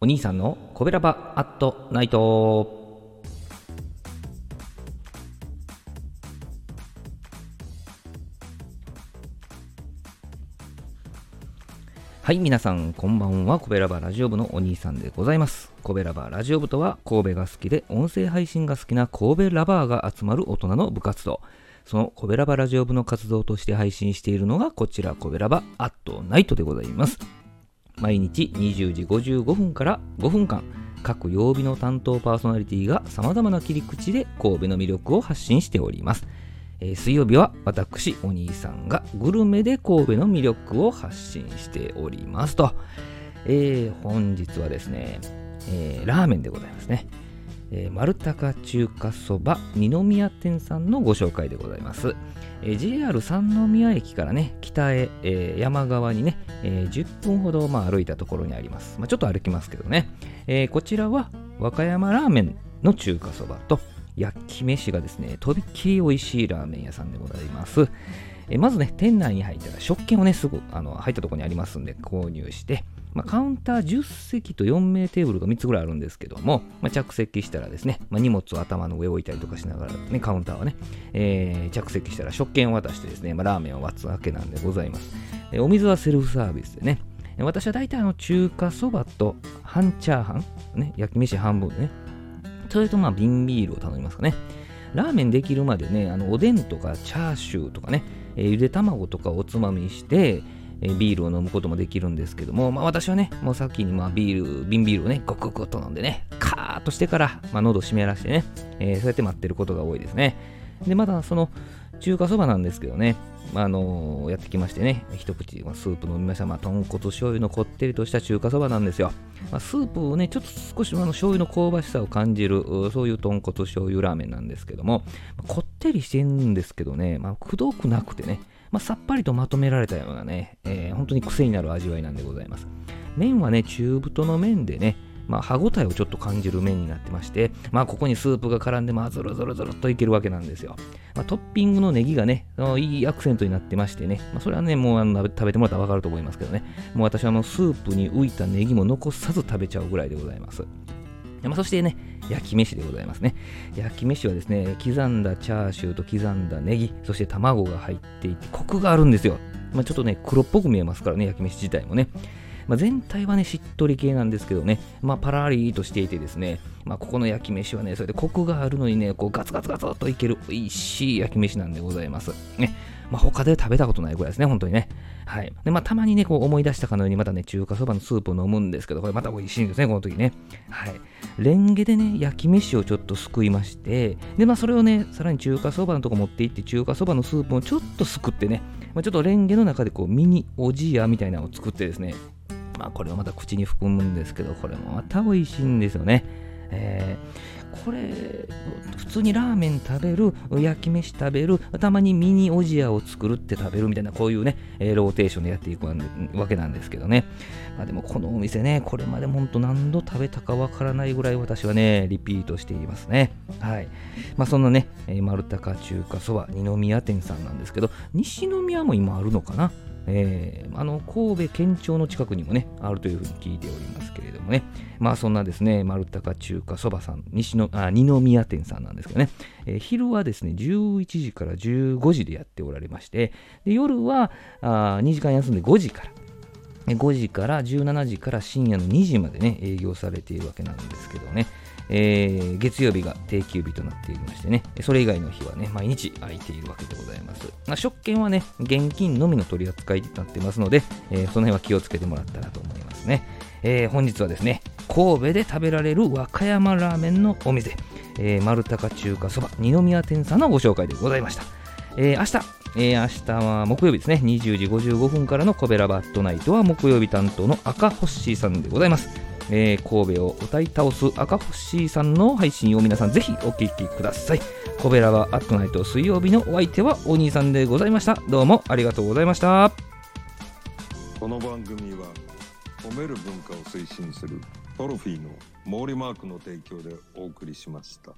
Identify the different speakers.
Speaker 1: お兄さんのコベラバアットナイトはい、皆さん、こんばんは。コベラバラジオ部のお兄さんでございます。コベラバラジオ部とは、神戸が好きで音声配信が好きな神戸ラバーが集まる大人の部活動。そのコベラバラジオ部の活動として配信しているのが、こちら、コベラバアットナイトでございます。毎日20時55分から5分間、各曜日の担当パーソナリティが様々な切り口で神戸の魅力を発信しております。えー水曜日は私お兄さんがグルメで神戸の魅力を発信しておりますと、えー本日はですね、えーラーメンでございますね、えー丸高中華そば二宮店さんのご紹介でございます、えー JR 三宮駅からね北へ、えー山側にね、え10分ほど、まあ、歩いたところにあります、まあ、ちょっと歩きますけどね、えこちらは和歌山ラーメンの中華そばと焼き飯がですね、とびっきり美味しいラーメン屋さんでございます。えまずね、店内に入ったら食券をね、すぐあの入ったところにありますんで購入して、まあ、カウンター10席と4名テーブルが3つぐらいあるんですけども、まあ、着席したらですね、まあ、荷物を頭の上置いたりとかしながらね、カウンターはね、えー着席したら食券を渡してですね、まあ、ラーメンを割つわけなんでございます。えお水はセルフサービスでね、私は大体あの中華そばと半チャーハン、ね、焼き飯半分でね、それとまあ瓶ビールを頼みますかね。ラーメンできるまでね、あのおでんとかチャーシューとかね、えーゆで卵とかおつまみして、えビールを飲むこともできるんですけども、まあ、私はね、もうさっきにまあビール、瓶ビールをね、ゴクゴクと飲んでね、カーッとしてから、まあ、喉湿らしてね、えーそうやって待ってることが多いですね。で、まだその中華そばなんですけどね、ああのやってきましてね、一口、まあ、スープ飲みました。まあ、豚骨醤油のこってりとした中華そばなんですよ。まあ、スープをね、ちょっと少しあの醤油の香ばしさを感じる、そういう豚骨醤油ラーメンなんですけども、まこってりしてるんですけどね、まあ、くどくなくてね、まあ、さっぱりとまとめられたようなね、えー本当に癖になる味わいなんでございます。麺はね、中太の麺でね、まあ、歯ごたえをちょっと感じる麺になってまして、まあ、ここにスープが絡んで、まあ、ずるずるずるっといけるわけなんですよ。まあ、トッピングのネギがね、いいアクセントになってましてね、まあ、それはね、もうあの食べてもらったらわかると思いますけどね、もう私はあのスープに浮いたネギも残さず食べちゃうぐらいでございます。まあ、そしてね、焼き飯でございますね。焼き飯はですね、刻んだチャーシューと刻んだネギ、そして卵が入っていて、コクがあるんですよ。まあ、ちょっとね、黒っぽく見えますからね、焼き飯自体もね。まあ、全体はね、しっとり系なんですけどね、まあ、パラリとしていてですね、まあ、ここの焼き飯はね、それでコクがあるのにね、こうガツガツガツっといける美味しい焼き飯なんでございます。ね、まあ、他で食べたことないぐらいですね、本当にね。はい。で、まあ、たまにね、こう思い出したかのように、またね、中華そばのスープを飲むんですけど、これまた美味しいんですね、この時ね。はい。レンゲでね、焼き飯をちょっとすくいまして、で、まあ、それをね、さらに中華そばのとこ持って行って、中華そばのスープをちょっとすくってね、まあ、ちょっとレンゲの中でこう、ミニおじやみたいなのを作ってですね、あ、これをまた口に含むんですけど、これもまた美味しいんですよね。えーこれ、普通にラーメン食べる、焼き飯食べる、たまにミニおじやを作るって食べるみたいな、こういうね、えローテーションでやっていくわけなんですけどね。まあ、でもこのお店ね、これまでも本当何度食べたかわからないぐらい私はね、リピートしていますね。はい。まあ、そんなね、丸高中華そば二宮店さんなんですけど、西宮も今あるのかな？えーあの神戸県庁の近くにもねあるというふうに聞いておりますけれどもね。まあそんなですね丸高中華そばさん西のあ二宮店さんなんですけどね、えー昼はですね11時から15時でやっておられましてで夜はあ2時間休んで5時から。5時から17時から深夜の2時までね営業されているわけなんですけどね。えー月曜日が定休日となっていましてね、それ以外の日はね、毎日空いているわけでございます。まあ、食券はね、現金のみの取り扱いとなってますので、えーその辺は気をつけてもらったらと思いますね。えー本日はですね、神戸で食べられる和歌山ラーメンのお店、えー丸高中華そば二宮店さんのご紹介でございました。えー明日、えー明日は木曜日ですね、20時55分からのコベラバットナイトは木曜日担当の赤星さんでございます。えー神戸を歌い倒す赤星さんの配信を皆さんぜひお聞きください。コベラはアットナイト水曜日のお相手はお兄さんでございました。どうもありがとうございました。
Speaker 2: この番組は褒める文化を推進するトロフィーの毛利マークの提供でお送りしました。